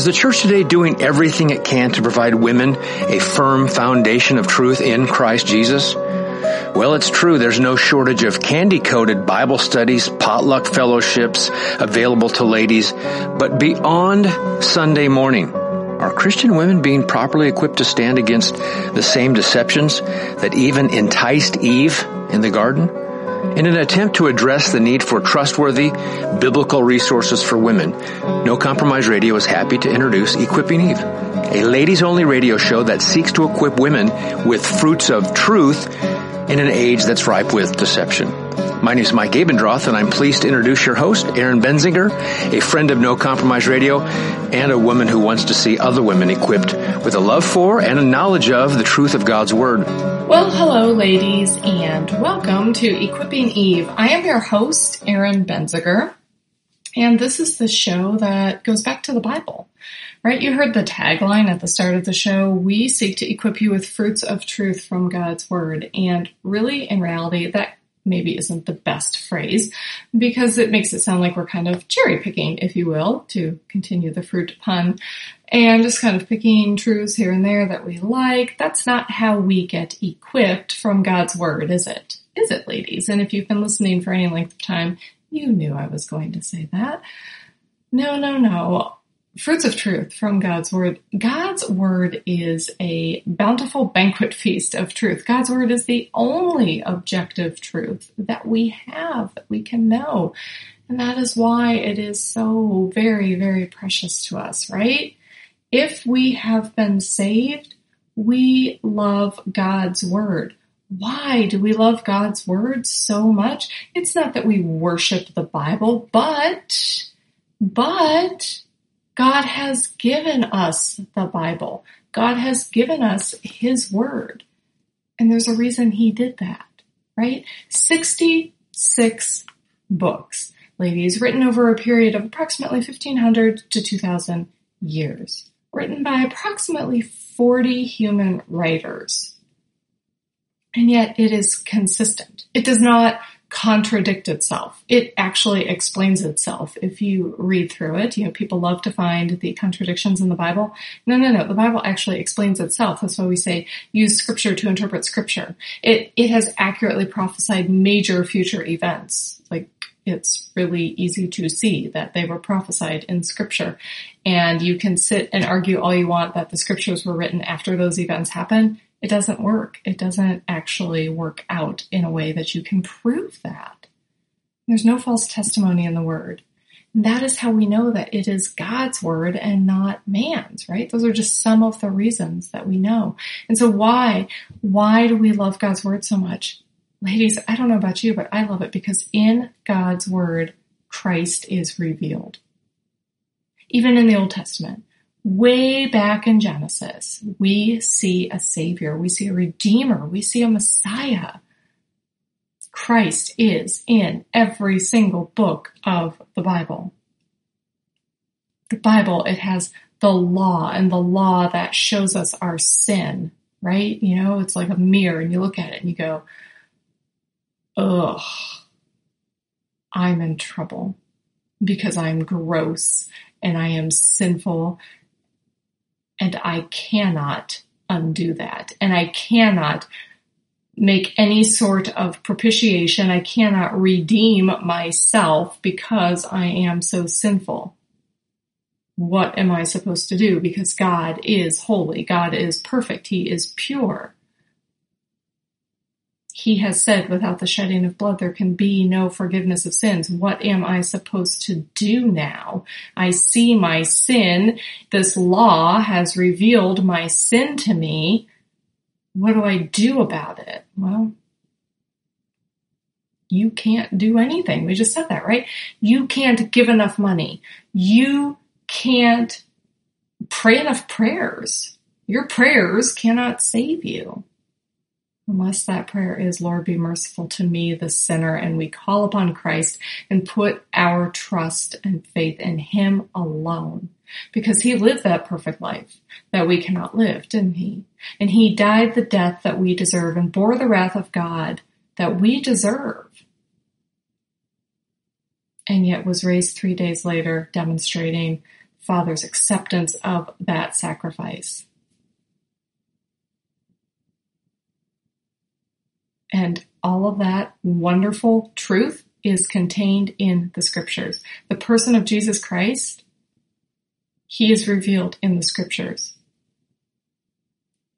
Is the church today doing everything it can to provide women a firm foundation of truth in Christ Jesus? Well, it's true. There's no shortage of candy-coated Bible studies, potluck fellowships available to ladies. But beyond Sunday morning, are Christian women being properly equipped to stand against the same deceptions that even enticed Eve in the garden? In an attempt to address the need for trustworthy biblical resources for women, No Compromise Radio is happy to introduce Equipping Eve, a ladies only radio show that seeks to equip women with fruits of truth in an age that's ripe with deception. My name is Mike Abendroth, and I'm pleased to introduce your host, Erin Benzinger, a friend of No Compromise Radio, and a woman who wants to see other women equipped with a love for and a knowledge of the truth of God's Word. Well, hello, ladies, and welcome to Equipping Eve. I am your host, Erin Benziger, and this is the show that goes back to the Bible. Right? You heard the tagline at the start of the show. We seek to equip you with fruits of truth from God's word. And really, in reality, that maybe isn't the best phrase because it makes it sound like we're kind of cherry picking, if you will, to continue the fruit pun and just kind of picking truths here and there that we like. That's not how we get equipped from God's word, is it? Is it, ladies? And if you've been listening for any length of time, you knew I was going to say that. No, no, no fruits of truth from God's word. God's word is a bountiful banquet feast of truth. God's word is the only objective truth that we have, that we can know. And that is why it is so very, very precious to us, right? If we have been saved, we love God's word. Why do we love God's word so much? It's not that we worship the Bible, but, but God has given us the Bible. God has given us His Word. And there's a reason He did that, right? 66 books, ladies, written over a period of approximately 1500 to 2000 years, written by approximately 40 human writers. And yet it is consistent. It does not contradict itself. It actually explains itself if you read through it. You know, people love to find the contradictions in the Bible. No, no, no. The Bible actually explains itself. That's why we say use scripture to interpret scripture. It, it has accurately prophesied major future events. Like, it's really easy to see that they were prophesied in scripture. And you can sit and argue all you want that the scriptures were written after those events happened it doesn't work. It doesn't actually work out in a way that you can prove that. There's no false testimony in the word. And that is how we know that it is God's word and not man's, right? Those are just some of the reasons that we know. And so why, why do we love God's word so much? Ladies, I don't know about you, but I love it because in God's word, Christ is revealed. Even in the Old Testament, way back in Genesis, we see a savior, we see a redeemer, we see a messiah. Christ is in every single book of the Bible. The Bible, it has the law and the law that shows us our sin, right? You know, it's like a mirror and you look at it and you go, ugh, I'm in trouble because I'm gross and I am sinful and I cannot undo that. And I cannot make any sort of propitiation. I cannot redeem myself because I am so sinful. What am I supposed to do? Because God is holy. God is perfect. He is pure he has said without the shedding of blood there can be no forgiveness of sins. What am I supposed to do now? I see my sin. This law has revealed my sin to me. What do I do about it? Well, you can't do anything. We just said that, right? You can't give enough money. You can't pray enough prayers. Your prayers cannot save you. Unless that prayer is, Lord, be merciful to me, the sinner, and we call upon Christ and put our trust and faith in Him alone. Because He lived that perfect life that we cannot live, didn't He? And He died the death that we deserve and bore the wrath of God that we deserve. And yet was raised three days later, demonstrating Father's acceptance of that sacrifice. And all of that wonderful truth is contained in the scriptures. The person of Jesus Christ, he is revealed in the scriptures.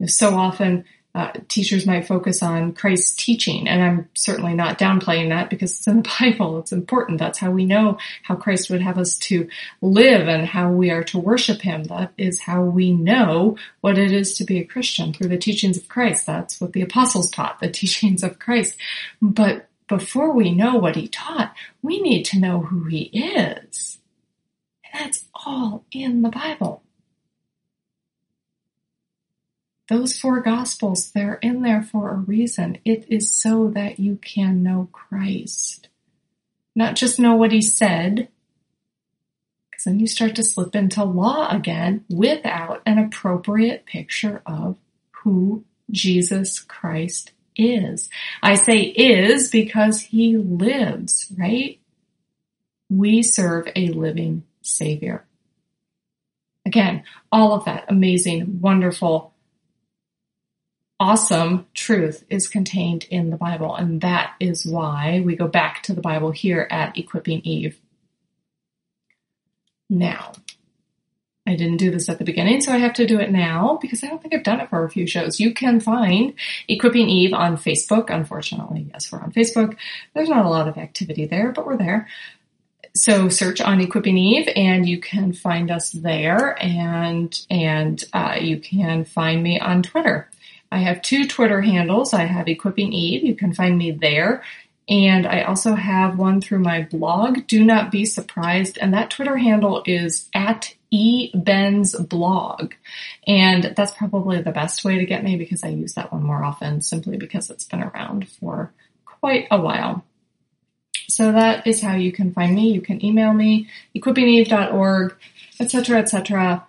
So often uh, teachers might focus on Christ's teaching, and I'm certainly not downplaying that because it's in the Bible. It's important. That's how we know how Christ would have us to live and how we are to worship Him. That is how we know what it is to be a Christian through the teachings of Christ. That's what the apostles taught, the teachings of Christ. But before we know what He taught, we need to know who He is. And that's all in the Bible those four gospels, they're in there for a reason. It is so that you can know Christ. Not just know what he said, because then you start to slip into law again without an appropriate picture of who Jesus Christ is. I say is because he lives, right? We serve a living Savior. Again, all of that amazing, wonderful, awesome truth is contained in the Bible. And that is why we go back to the Bible here at Equipping Eve. Now, I didn't do this at the beginning, so I have to do it now because I don't think I've done it for a few shows. You can find Equipping Eve on Facebook. Unfortunately, yes, we're on Facebook. There's not a lot of activity there, but we're there. So search on Equipping Eve and you can find us there and, and, uh, you can find me on Twitter I have two Twitter handles. I have Equipping Eve. You can find me there. And I also have one through my blog, Do Not Be Surprised. And that Twitter handle is at erin's blog. And that's probably the best way to get me because I use that one more often simply because it's been around for quite a while. So that is how you can find me. You can email me, equippingeve.org, etc., etc.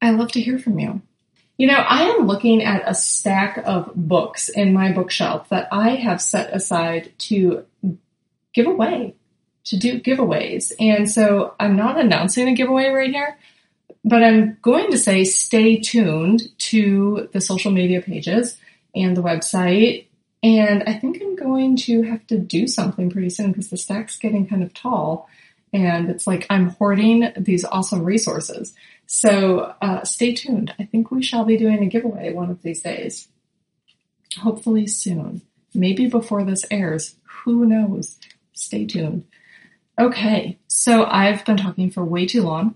I love to hear from you. You know, I am looking at a stack of books in my bookshelf that I have set aside to give away, to do giveaways. And so I'm not announcing a giveaway right here, but I'm going to say stay tuned to the social media pages and the website. And I think I'm going to have to do something pretty soon because the stack's getting kind of tall. And it's like I'm hoarding these awesome resources. So uh, stay tuned. I think we shall be doing a giveaway one of these days. Hopefully soon. Maybe before this airs. Who knows? Stay tuned. Okay, so I've been talking for way too long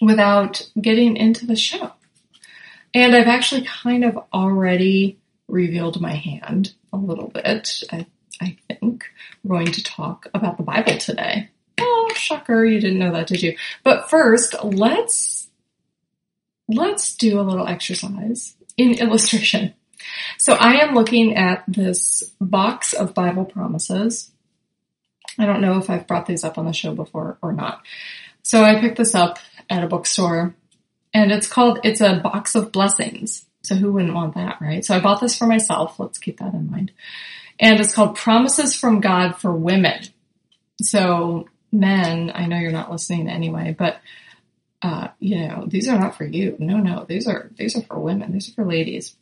without getting into the show. And I've actually kind of already revealed my hand a little bit. I, I think we're going to talk about the Bible today. Shocker, you didn't know that, did you? But first, let's let's do a little exercise in illustration. So I am looking at this box of Bible promises. I don't know if I've brought these up on the show before or not. So I picked this up at a bookstore and it's called, it's a box of blessings. So who wouldn't want that, right? So I bought this for myself. Let's keep that in mind. And it's called Promises from God for Women. So men, I know you're not listening anyway, but uh, you know, these are not for you. No, no, these are these are for women. These are for ladies.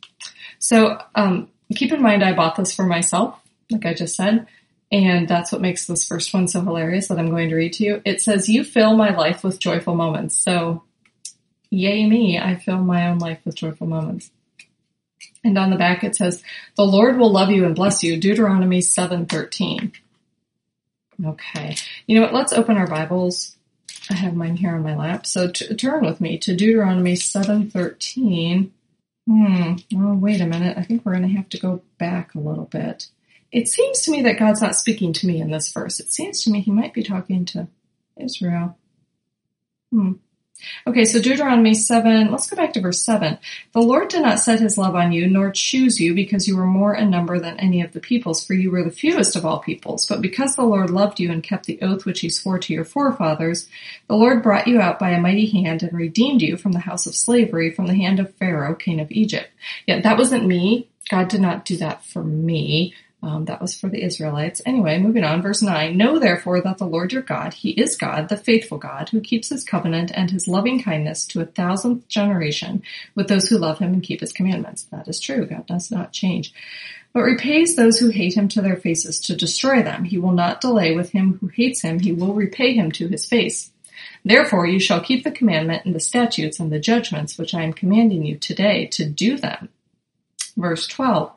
So um, keep in mind, I bought this for myself, like I just said, and that's what makes this first one so hilarious that I'm going to read to you. It says, "You fill my life with joyful moments." So, yay me! I fill my own life with joyful moments. And on the back it says, "The Lord will love you and bless you." Deuteronomy seven thirteen. Okay. You know what? Let's open our Bibles. I have mine here on my lap. So t- turn with me to Deuteronomy 7:13. Hmm. Oh, wait a minute. I think we're going to have to go back a little bit. It seems to me that God's not speaking to me in this verse. It seems to me he might be talking to Israel. Hmm. Okay, so Deuteronomy 7, let's go back to verse 7. The Lord did not set his love on you, nor choose you, because you were more in number than any of the peoples, for you were the fewest of all peoples. But because the Lord loved you and kept the oath which he swore to your forefathers, the Lord brought you out by a mighty hand and redeemed you from the house of slavery, from the hand of Pharaoh, king of Egypt. Yet that wasn't me. God did not do that for me. Um, that was for the Israelites. Anyway, moving on, verse 9. Know therefore that the Lord your God, He is God, the faithful God, who keeps His covenant and His loving kindness to a thousandth generation with those who love Him and keep His commandments. That is true. God does not change. But repays those who hate Him to their faces to destroy them. He will not delay with him who hates Him. He will repay him to His face. Therefore you shall keep the commandment and the statutes and the judgments which I am commanding you today to do them verse 12.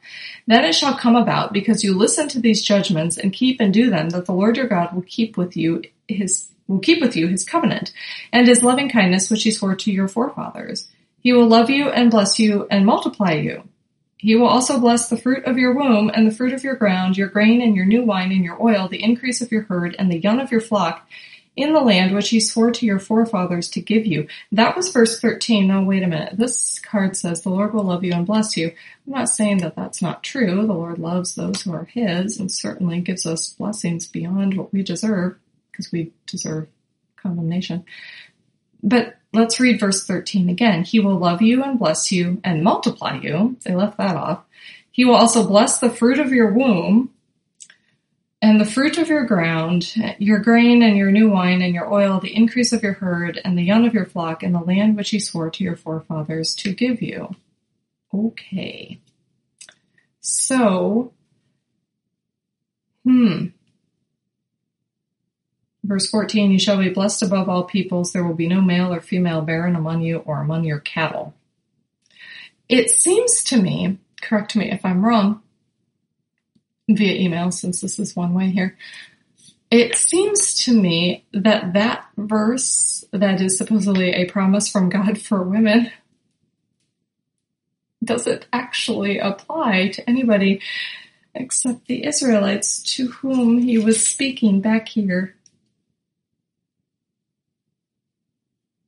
Then it shall come about, because you listen to these judgments and keep and do them, that the Lord your God will keep with you his will keep with you his covenant and his loving kindness which he swore to your forefathers. He will love you and bless you and multiply you. He will also bless the fruit of your womb and the fruit of your ground, your grain and your new wine and your oil, the increase of your herd and the young of your flock, in the land which he swore to your forefathers to give you. That was verse 13. Now wait a minute. This card says the Lord will love you and bless you. I'm not saying that that's not true. The Lord loves those who are his and certainly gives us blessings beyond what we deserve because we deserve condemnation. But let's read verse 13 again. He will love you and bless you and multiply you. They left that off. He will also bless the fruit of your womb and the fruit of your ground, your grain and your new wine and your oil, the increase of your herd and the young of your flock in the land which he swore to your forefathers to give you. Okay. So, hmm. Verse 14, you shall be blessed above all peoples. There will be no male or female barren among you or among your cattle. It seems to me, correct me if I'm wrong, via email since this is one way here. It seems to me that that verse that is supposedly a promise from God for women doesn't actually apply to anybody except the Israelites to whom he was speaking back here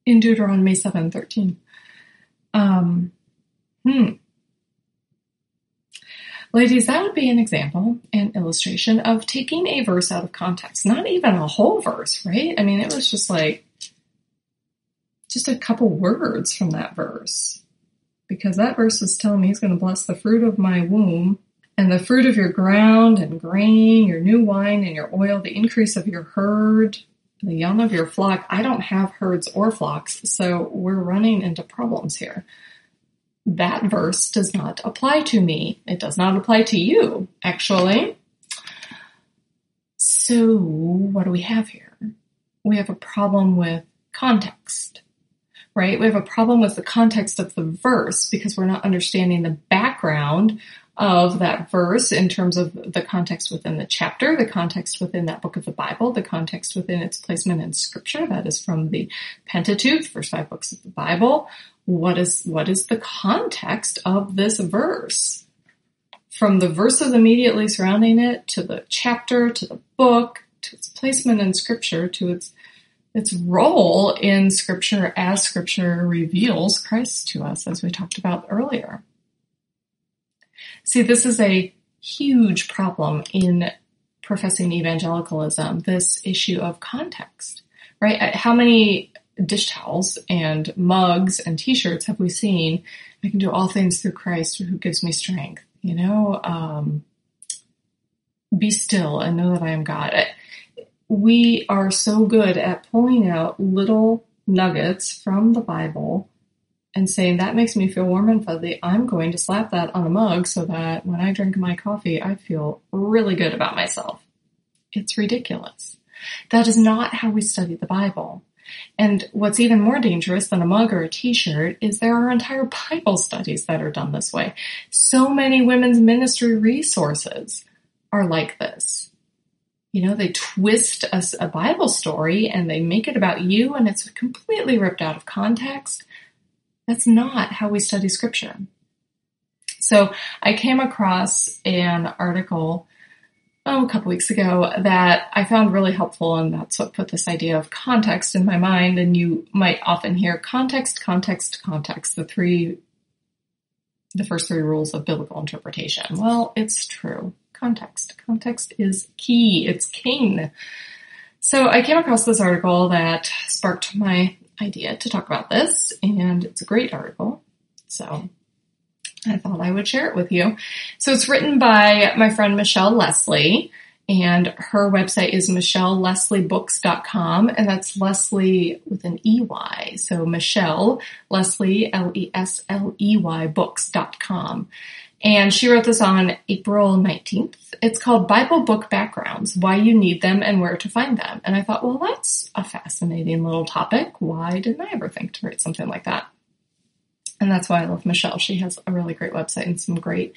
in Deuteronomy 7:13. Um, hmm. Ladies, that would be an example, an illustration of taking a verse out of context. Not even a whole verse, right? I mean, it was just like, just a couple words from that verse. Because that verse is telling me he's going to bless the fruit of my womb and the fruit of your ground and grain, your new wine and your oil, the increase of your herd, the young of your flock. I don't have herds or flocks, so we're running into problems here that verse does not apply to me. It does not apply to you, actually. So, what do we have here? We have a problem with context, right? We have a problem with the context of the verse because we're not understanding the background of that verse in terms of the context within the chapter, the context within that book of the Bible, the context within its placement in scripture. That is from the Pentateuch, first five books of the Bible. What is, what is the context of this verse? From the verses immediately surrounding it to the chapter, to the book, to its placement in scripture, to its its role in scripture as scripture reveals Christ to us, as we talked about earlier. See, this is a huge problem in professing evangelicalism, this issue of context, right? How many dish towels and mugs and t-shirts have we seen? I can do all things through Christ who gives me strength, you know, um, be still and know that I am God. We are so good at pulling out little nuggets from the Bible and saying that makes me feel warm and fuzzy, I'm going to slap that on a mug so that when I drink my coffee, I feel really good about myself. It's ridiculous. That is not how we study the Bible. And what's even more dangerous than a mug or a t-shirt is there are entire Bible studies that are done this way. So many women's ministry resources are like this. You know, they twist a, a Bible story and they make it about you and it's completely ripped out of context that's not how we study scripture. So I came across an article oh, a couple weeks ago that I found really helpful, and that's what put this idea of context in my mind. And you might often hear context, context, context, the three, the first three rules of biblical interpretation. Well, it's true. Context. Context is key. It's king. So I came across this article that sparked my idea to talk about this, and it's a great article. So I thought I would share it with you. So it's written by my friend Michelle Lesley and her website is michellelesleybooks.com and that's Lesley with an EY. So Michelle Lesley L-E-S-L-E-Y books.com. And she wrote this on April 19th. It's called Bible Book Backgrounds, Why You Need Them and Where to Find Them. And I thought, well, that's a fascinating little topic. Why didn't I ever think to write something like that? And that's why I love Michelle. She has a really great website and some great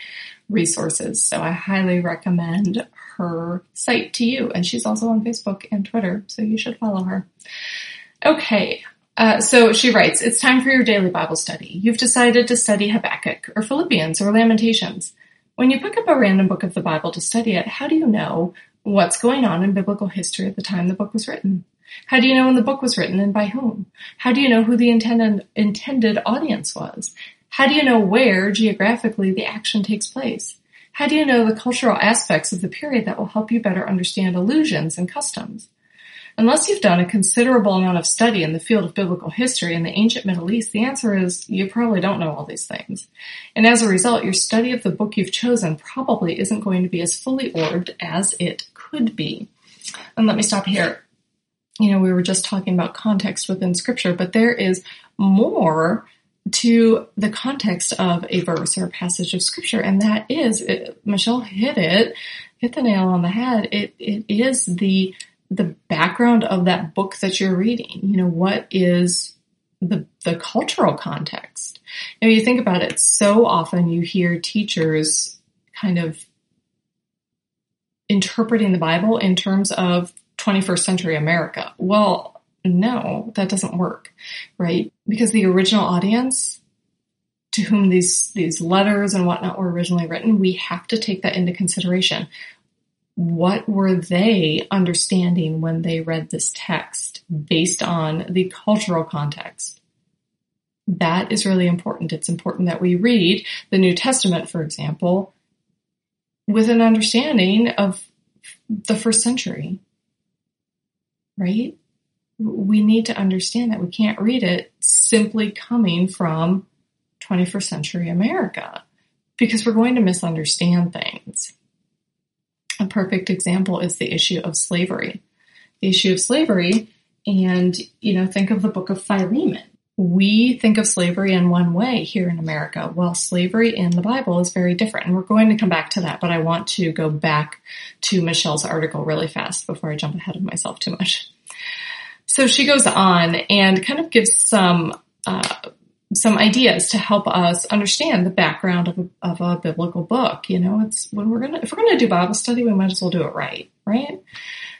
resources. So I highly recommend her site to you. And she's also on Facebook and Twitter, so you should follow her. Okay. Uh, so she writes, it's time for your daily Bible study. You've decided to study Habakkuk or Philippians or Lamentations. When you pick up a random book of the Bible to study it, how do you know what's going on in biblical history at the time the book was written? How do you know when the book was written and by whom? How do you know who the intended, intended audience was? How do you know where geographically the action takes place? How do you know the cultural aspects of the period that will help you better understand allusions and customs? Unless you've done a considerable amount of study in the field of biblical history in the ancient Middle East, the answer is you probably don't know all these things. And as a result, your study of the book you've chosen probably isn't going to be as fully orbed as it could be. And let me stop here you know, we were just talking about context within scripture, but there is more to the context of a verse or a passage of scripture. And that is, it, Michelle hit it, hit the nail on the head. It, it is the, the background of that book that you're reading. You know, what is the, the cultural context? You know, you think about it, so often you hear teachers kind of interpreting the Bible in terms of 21st century America. Well, no, that doesn't work, right? Because the original audience to whom these, these letters and whatnot were originally written, we have to take that into consideration. What were they understanding when they read this text based on the cultural context? That is really important. It's important that we read the New Testament, for example, with an understanding of the first century right? We need to understand that we can't read it simply coming from 21st century America because we're going to misunderstand things. A perfect example is the issue of slavery. The issue of slavery, and you know, think of the book of Philemon. We think of slavery in one way here in America, while slavery in the Bible is very different. And we're going to come back to that, but I want to go back to Michelle's article really fast before I jump ahead of myself too much. So she goes on and kind of gives some uh, some ideas to help us understand the background of a, of a biblical book. You know, it's when we're gonna if we're gonna do Bible study, we might as well do it right, right?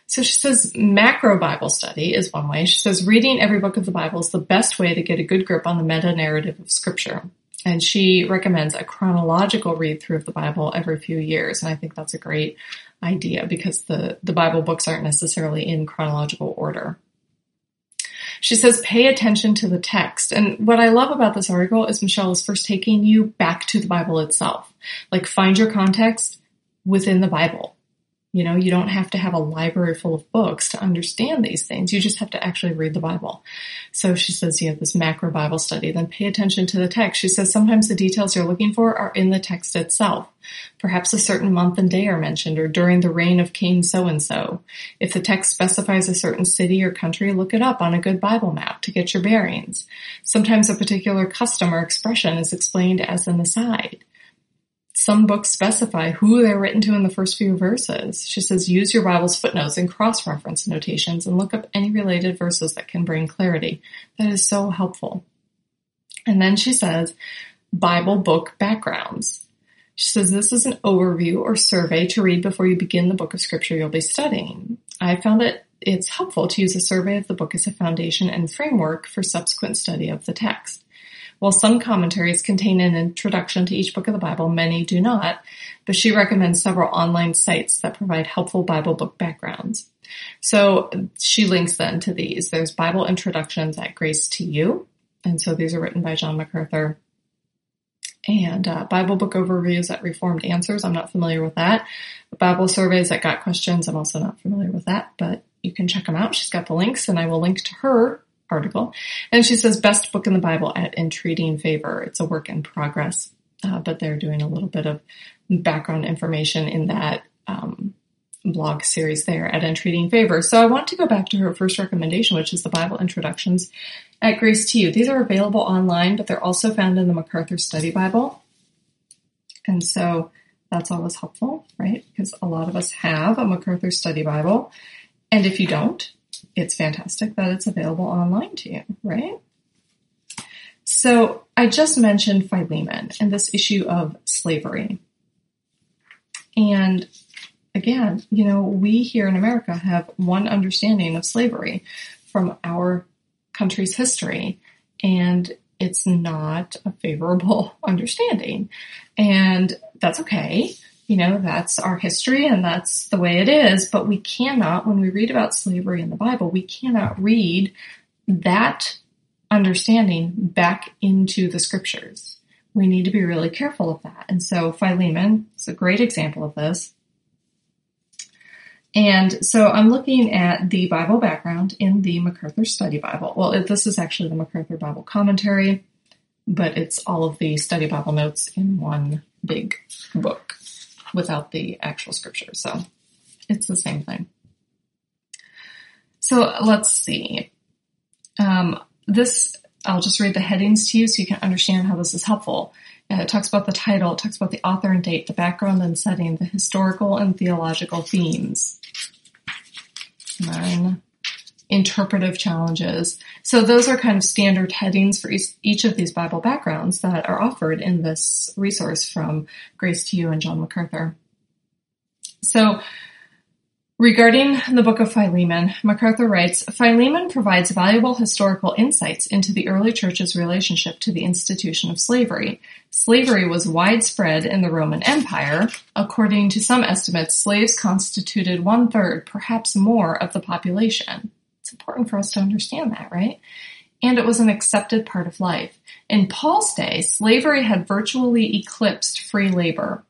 So she says macro Bible study is one way. She says reading every book of the Bible is the best way to get a good grip on the meta narrative of Scripture. And she recommends a chronological read through of the Bible every few years. And I think that's a great idea because the, the Bible books aren't necessarily in chronological order. She says, pay attention to the text. And what I love about this article is Michelle is first taking you back to the Bible itself. Like find your context within the Bible. You know, you don't have to have a library full of books to understand these things. You just have to actually read the Bible. So she says you have this macro Bible study, then pay attention to the text. She says sometimes the details you're looking for are in the text itself. Perhaps a certain month and day are mentioned or during the reign of King so and so. If the text specifies a certain city or country, look it up on a good Bible map to get your bearings. Sometimes a particular custom or expression is explained as an aside some books specify who they're written to in the first few verses. She says, use your Bible's footnotes and cross-reference notations and look up any related verses that can bring clarity. That is so helpful. And then she says, Bible book backgrounds. She says this is an overview or survey to read before you begin the book of scripture you'll be studying. I found it it's helpful to use a survey of the book as a foundation and framework for subsequent study of the text. While some commentaries contain an introduction to each book of the Bible, many do not, but she recommends several online sites that provide helpful Bible book backgrounds. So she links then to these. There's Bible introductions at Grace to You, and so these are written by John MacArthur. And uh, Bible book overviews at Reformed Answers. I'm not familiar with that. Bible surveys that GotQuestions. I'm also not familiar with that, but you can check them out. She's got the links, and I will link to her article. And she says, best book in the Bible at entreating favor. It's a work in progress. uh, but they're doing a little bit of background information in that um, blog series there at Entreating Favor. So I want to go back to her first recommendation, which is the Bible Introductions at Grace to You. These are available online, but they're also found in the MacArthur Study Bible. And so that's always helpful, right? Because a lot of us have a MacArthur Study Bible. And if you don't, it's fantastic that it's available online to you, right? So I just mentioned Philemon and this issue of slavery. And again, you know, we here in America have one understanding of slavery from our country's history, and it's not a favorable understanding. And that's okay. You know, that's our history and that's the way it is. But we cannot, when we read about slavery in the Bible, we cannot read that understanding back into the scriptures. We need to be really careful of that. And so Philemon is a great example of this. And so I'm looking at the Bible background in the MacArthur Study Bible. Well, this is actually the MacArthur Bible Commentary, but it's all of the Study Bible notes in one big book without the actual scripture. So it's the same thing. So let's see. Um, this, I'll just read the headings to you so you can understand how this is helpful. Uh, it talks about the title, it talks about the author and date, the background and setting, the historical and theological themes. Interpretive challenges. So those are kind of standard headings for each, of these Bible backgrounds that are offered in this resource from Grace to You and John MacArthur. So Regarding the book of Philemon, MacArthur writes, Philemon provides valuable historical insights into the early church's relationship to the institution of slavery. Slavery was widespread in the Roman Empire. According to some estimates, slaves constituted one third, perhaps more, of the population. It's important for us to understand that, right? And it was an accepted part of life. In Paul's day, slavery had virtually eclipsed free labor.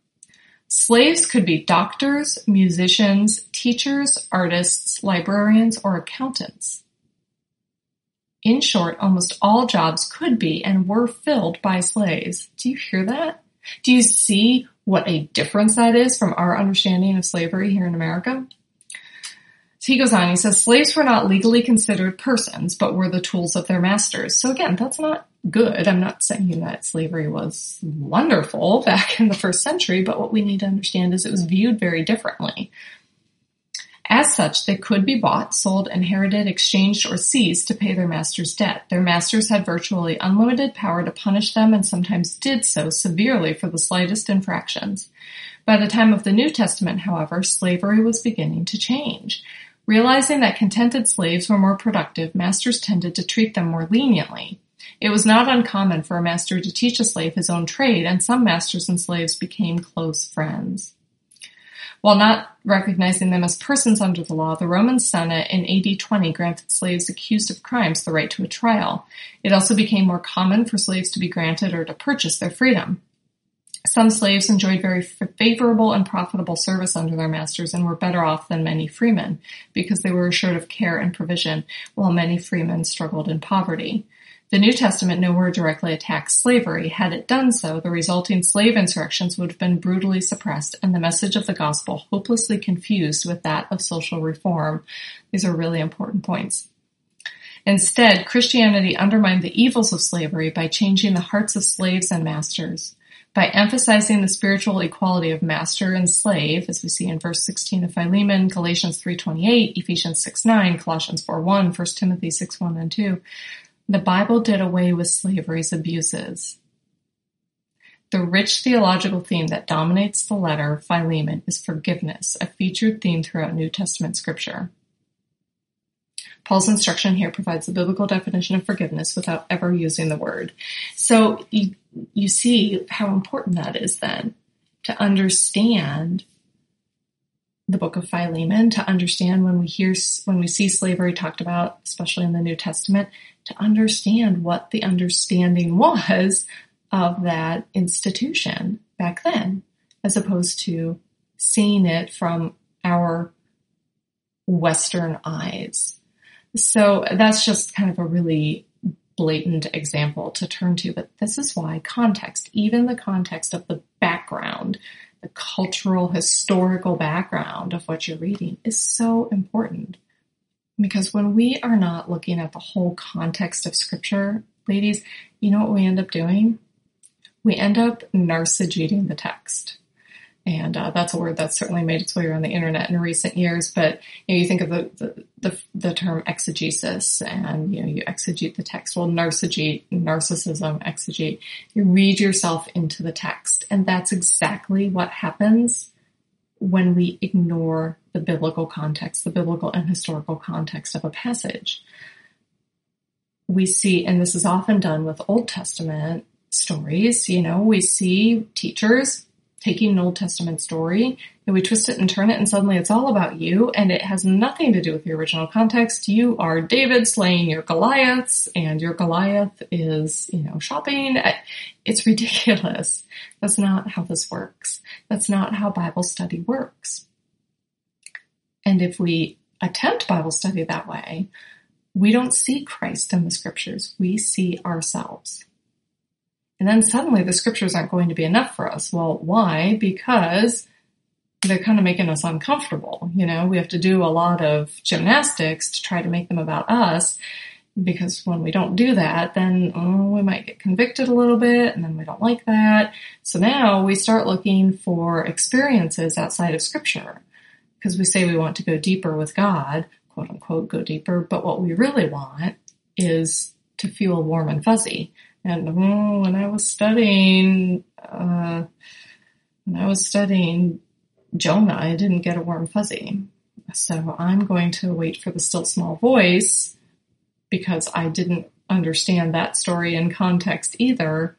Slaves could be doctors, musicians, teachers, artists, librarians, or accountants. In short, almost all jobs could be and were filled by slaves. Do you hear that? Do you see what a difference that is from our understanding of slavery here in America? He goes on, he says, slaves were not legally considered persons, but were the tools of their masters. So again, that's not good. I'm not saying that slavery was wonderful back in the first century, but what we need to understand is it was viewed very differently. As such, they could be bought, sold, inherited, exchanged, or seized to pay their master's debt. Their masters had virtually unlimited power to punish them and sometimes did so severely for the slightest infractions. By the time of the New Testament, however, slavery was beginning to change. Realizing that contented slaves were more productive, masters tended to treat them more leniently. It was not uncommon for a master to teach a slave his own trade, and some masters and slaves became close friends. While not recognizing them as persons under the law, the Roman Senate in AD 20 granted slaves accused of crimes the right to a trial. It also became more common for slaves to be granted or to purchase their freedom. Some slaves enjoyed very favorable and profitable service under their masters and were better off than many freemen because they were assured of care and provision, while many freemen struggled in poverty. The New Testament nowhere directly attacks slavery. Had it done so, the resulting slave insurrections would have been brutally suppressed and the message of the gospel hopelessly confused with that of social reform. These are really important points. Instead, Christianity undermined the evils of slavery by changing the hearts of slaves and masters. By emphasizing the spiritual equality of master and slave, as we see in verse 16 of Philemon, Galatians 3.28, Ephesians 6.9, Colossians 4.1, 1 Timothy 6.1 and 2, the Bible did away with slavery's abuses. The rich theological theme that dominates the letter Philemon is forgiveness, a featured theme throughout New Testament scripture. Paul's instruction here provides the biblical definition of forgiveness without ever using the word. So you, you see how important that is then to understand the book of Philemon, to understand when we hear, when we see slavery talked about, especially in the New Testament, to understand what the understanding was of that institution back then, as opposed to seeing it from our Western eyes. So that's just kind of a really blatant example to turn to, but this is why context, even the context of the background, the cultural, historical background of what you're reading is so important. Because when we are not looking at the whole context of scripture, ladies, you know what we end up doing? We end up narcigeting the text. And uh, that's a word that's certainly made its way around the internet in recent years. But you, know, you think of the, the, the, the, term exegesis and, you know, you exegete the text. Well, narcigete, narcissism, exegete. You read yourself into the text. And that's exactly what happens when we ignore the biblical context, the biblical and historical context of a passage. We see, and this is often done with Old Testament stories, you know, we see teachers taking an Old Testament story and we twist it and turn it and suddenly it's all about you and it has nothing to do with the original context. You are David slaying your Goliaths and your Goliath is, you know, shopping. It's ridiculous. That's not how this works. That's not how Bible study works. And if we attempt Bible study that way, we don't see Christ in the scriptures. We see ourselves. And then suddenly the scriptures aren't going to be enough for us. Well, why? Because they're kind of making us uncomfortable. You know, we have to do a lot of gymnastics to try to make them about us. Because when we don't do that, then oh, we might get convicted a little bit and then we don't like that. So now we start looking for experiences outside of scripture. Because we say we want to go deeper with God, quote unquote, go deeper. But what we really want is to feel warm and fuzzy and oh, when I was studying, uh, when I was studying Jonah, I didn't get a warm fuzzy. So I'm going to wait for the still small voice because I didn't understand that story in context either.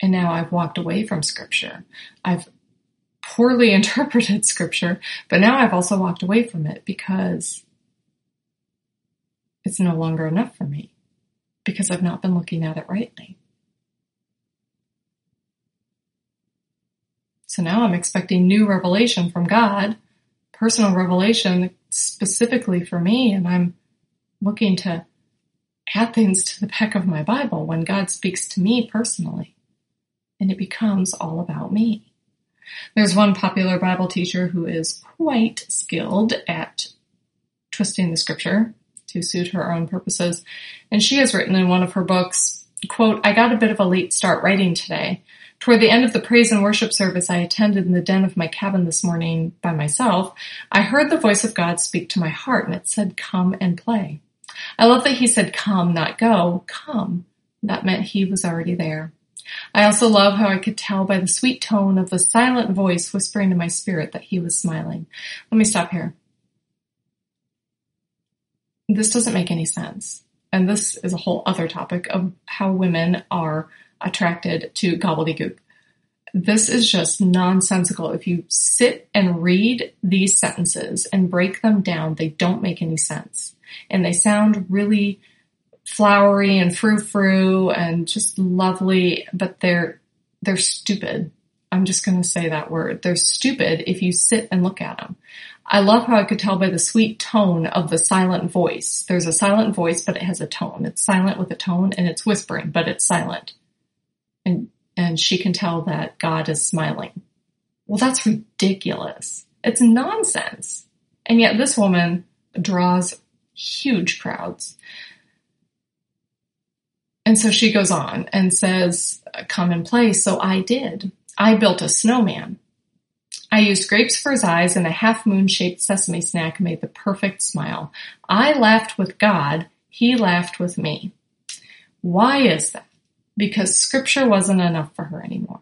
And now I've walked away from scripture. I've poorly interpreted scripture, but now I've also walked away from it because it's no longer enough for me because I've not been looking at it rightly. So now I'm expecting new revelation from God, personal revelation specifically for me, and I'm looking to add things to the back of my Bible when God speaks to me personally. And it becomes all about me. There's one popular Bible teacher who is quite skilled at twisting the scripture to suit her own purposes. And she has written in one of her books, quote, I got a bit of a late start writing today. Toward the end of the praise and worship service I attended in the den of my cabin this morning by myself, I heard the voice of God speak to my heart and it said, come and play. I love that he said come, not go, come. That meant he was already there. I also love how I could tell by the sweet tone of the silent voice whispering to my spirit that he was smiling. Let me stop here this doesn't make any sense. And this is a whole other topic of how women are attracted to gobbledygook. This is just nonsensical. If you sit and read these sentences and break them down, they don't make any sense. And they sound really flowery and frou-frou and just lovely, but they're, they're stupid. I'm just going to say that word. They're stupid if you sit and look at them. I love how I could tell by the sweet tone of the silent voice. There's a silent voice, but it has a tone. It's silent with a tone and it's whispering, but it's silent. And, and she can tell that God is smiling. Well, that's ridiculous. It's nonsense. And yet this woman draws huge crowds. And so she goes on and says, play. So I did. I built a snowman. I used grapes for his eyes and a half moon shaped sesame snack made the perfect smile. I laughed with God. He laughed with me. Why is that? Because scripture wasn't enough for her anymore.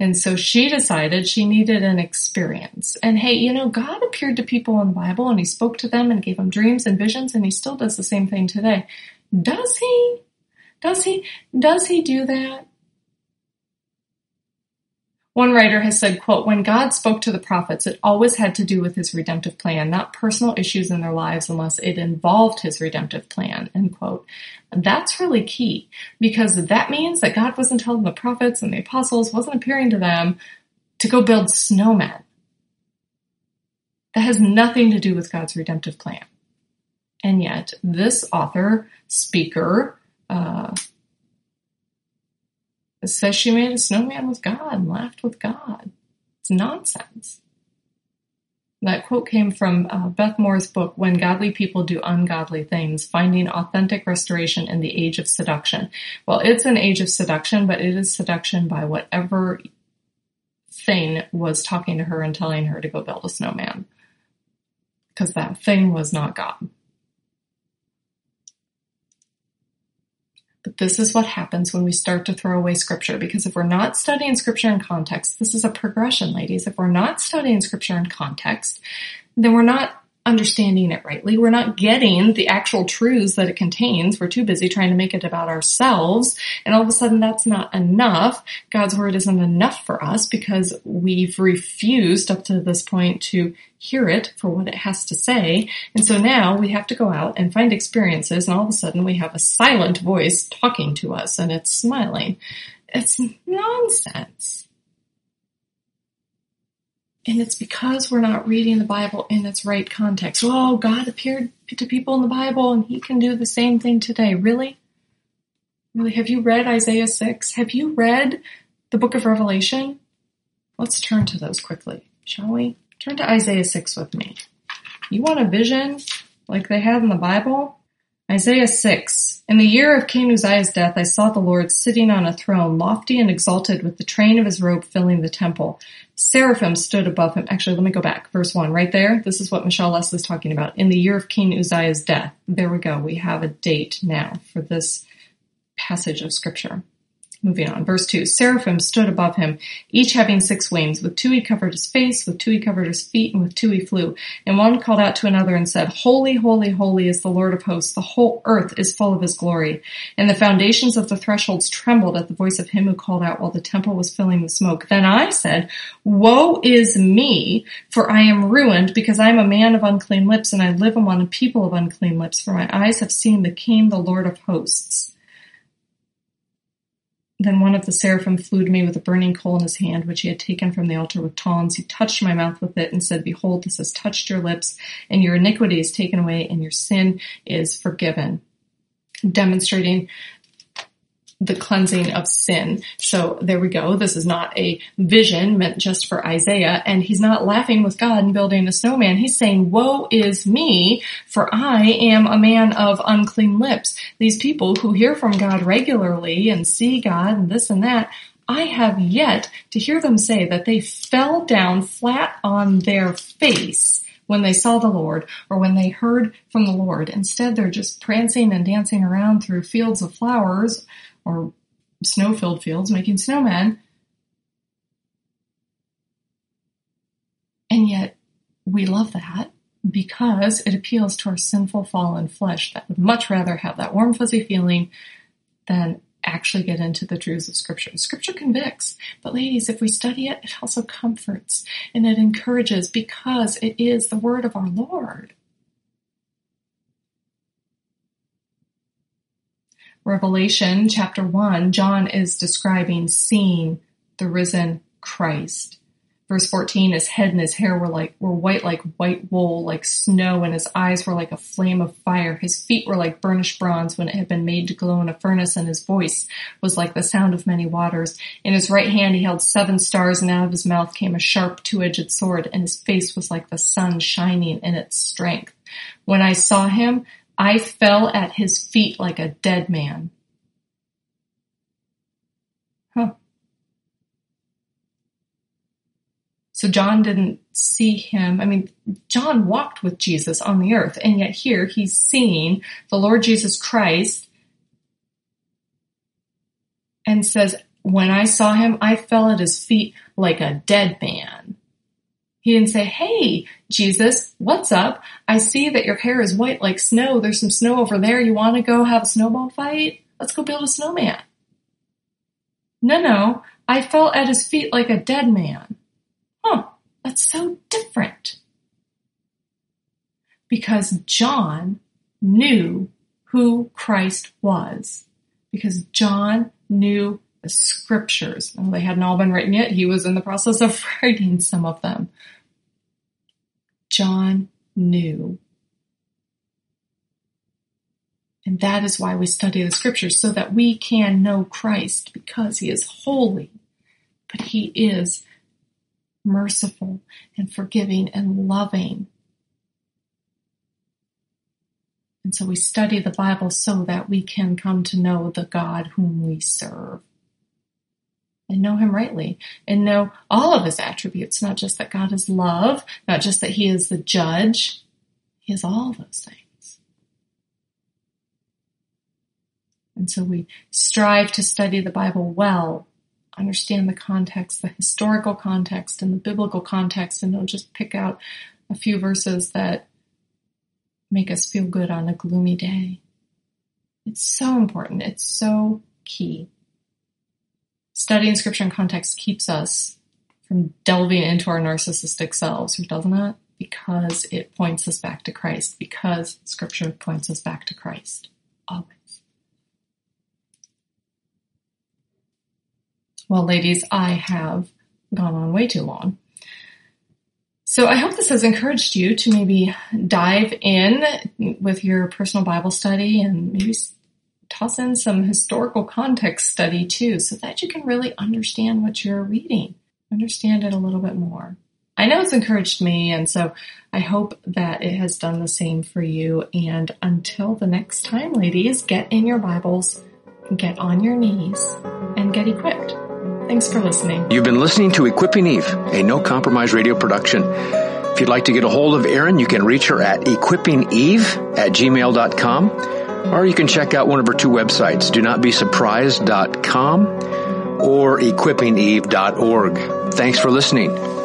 And so she decided she needed an experience. And hey, you know, God appeared to people in the Bible and he spoke to them and gave them dreams and visions and he still does the same thing today. Does he? Does he? Does he do that? One writer has said, quote, when God spoke to the prophets, it always had to do with his redemptive plan, not personal issues in their lives unless it involved his redemptive plan, end quote. That's really key because that means that God wasn't telling the prophets and the apostles, wasn't appearing to them to go build snowmen. that has nothing to do with God's redemptive plan. And yet, this author, speaker, uh, says she made a snowman with God and laughed with God. It's nonsense. That quote came from uh, Beth Moore's book, When Godly People Do Ungodly Things Finding Authentic Restoration in the Age of Seduction. Well, it's an age of seduction, but it is seduction by whatever thing was talking to her and telling her to go build a snowman. Because that thing was not God. But this is what happens when we start to throw away scripture. Because if we're not studying scripture in context, this is a progression, ladies. If we're not studying scripture in context, then we're not understanding it rightly. We're not getting the actual truths that it contains. We're too busy trying to make it about ourselves. And all of a sudden that's not enough. God's word isn't enough for us because we've refused up to this point to hear it for what it has to say. And so now we have to go out and find experiences and all of a sudden we have a silent voice talking to us and it's smiling. It's nonsense. And it's because we're not reading the Bible in its right context. Oh, God appeared to people in the Bible and he can do the same thing today. Really? Really? Have you read Isaiah 6? Have you read the book of Revelation? Let's turn to those quickly, shall we? Turn to Isaiah 6 with me. You want a vision like they had in the Bible? Isaiah 6. In the year of King Uzziah's death, I saw the Lord sitting on a throne, lofty and exalted, with the train of his robe filling the temple. Seraphim stood above him. Actually, let me go back. Verse 1, right there. This is what Michelle Lesley is talking about. In the year of King Uzziah's death. There we go. We have a date now for this passage of scripture. Moving on, verse 2. Seraphim stood above him, each having six wings. With two he covered his face, with two he covered his feet, and with two he flew. And one called out to another and said, Holy, holy, holy is the Lord of hosts. The whole earth is full of his glory. And the foundations of the thresholds trembled at the voice of him who called out while the temple was filling with smoke. Then I said, Woe is me, for I am ruined, because I am a man of unclean lips, and I live among a people of unclean lips, for my eyes have seen the King, the Lord of hosts. Then one of the seraphim flew to me with a burning coal in his hand, which he had taken from the altar with tongs. He touched my mouth with it and said, Behold, this has touched your lips, and your iniquity is taken away, and your sin is forgiven. Demonstrating the cleansing of sin. So there we go. This is not a vision meant just for Isaiah. And he's not laughing with God and building a snowman. He's saying, woe is me, for I am a man of unclean lips. These people who hear from God regularly and see God and this and that, I have yet to hear them say that they fell down flat on their face when they saw the Lord or when they heard from the Lord. Instead, they're just prancing and dancing around through fields of flowers or snow-filled fields making snowmen. And yet we love that because it appeals to our sinful fallen flesh that would much rather have that warm fuzzy feeling than actually get into the truths of scripture. Scripture convicts, but ladies, if we study it, it also comforts and it encourages because it is the word of our Lord. Revelation chapter 1, John is describing seeing the risen Christ. Verse 14, his head and his hair were like, were white like white wool, like snow, and his eyes were like a flame of fire. His feet were like burnished bronze when it had been made to glow in a furnace, and his voice was like the sound of many waters. In his right hand he held seven stars, and out of his mouth came a sharp two-edged sword, and his face was like the sun shining in its strength. When I saw him, I fell at his feet like a dead man. Huh. So John didn't see him. I mean, John walked with Jesus on the earth, and yet here he's seeing the Lord Jesus Christ and says, when I saw him, I fell at his feet like a dead man. He didn't say, Hey, Jesus, what's up? I see that your hair is white like snow. There's some snow over there. You want to go have a snowball fight? Let's go build a snowman. No, no. I fell at his feet like a dead man. Huh. That's so different. Because John knew who Christ was. Because John knew the scriptures. Well, they hadn't all been written yet. He was in the process of writing some of them. John knew. And that is why we study the scriptures, so that we can know Christ because he is holy, but he is merciful and forgiving and loving. And so we study the Bible so that we can come to know the God whom we serve and know him rightly and know all of his attributes, not just that God is love, not just that he is the judge. He is all those things. And so we strive to study the Bible well, understand the context, the historical context and the biblical context, and don't just pick out a few verses that make us feel good on a gloomy day. It's so important. It's so key. Studying scripture in context keeps us from delving into our narcissistic selves, doesn't it? Because it points us back to Christ, because scripture points us back to Christ. Always. Well, ladies, I have gone on way too long. So I hope this has encouraged you to maybe dive in with your personal Bible study and maybe toss in some historical context study too, so that you can really understand what you're reading, understand it a little bit more. I know it's encouraged me, and so I hope that it has done the same for you. And until the next time, ladies, get in your Bibles, get on your knees, and get equipped. Thanks for listening. You've been listening to Equipping Eve, a no compromise radio production. If you'd like to get a hold of Erin, you can reach her at equippingeve at gmail.com or you can check out one of her two websites, do not be surprised.com or equippingeve.org. Thanks for listening.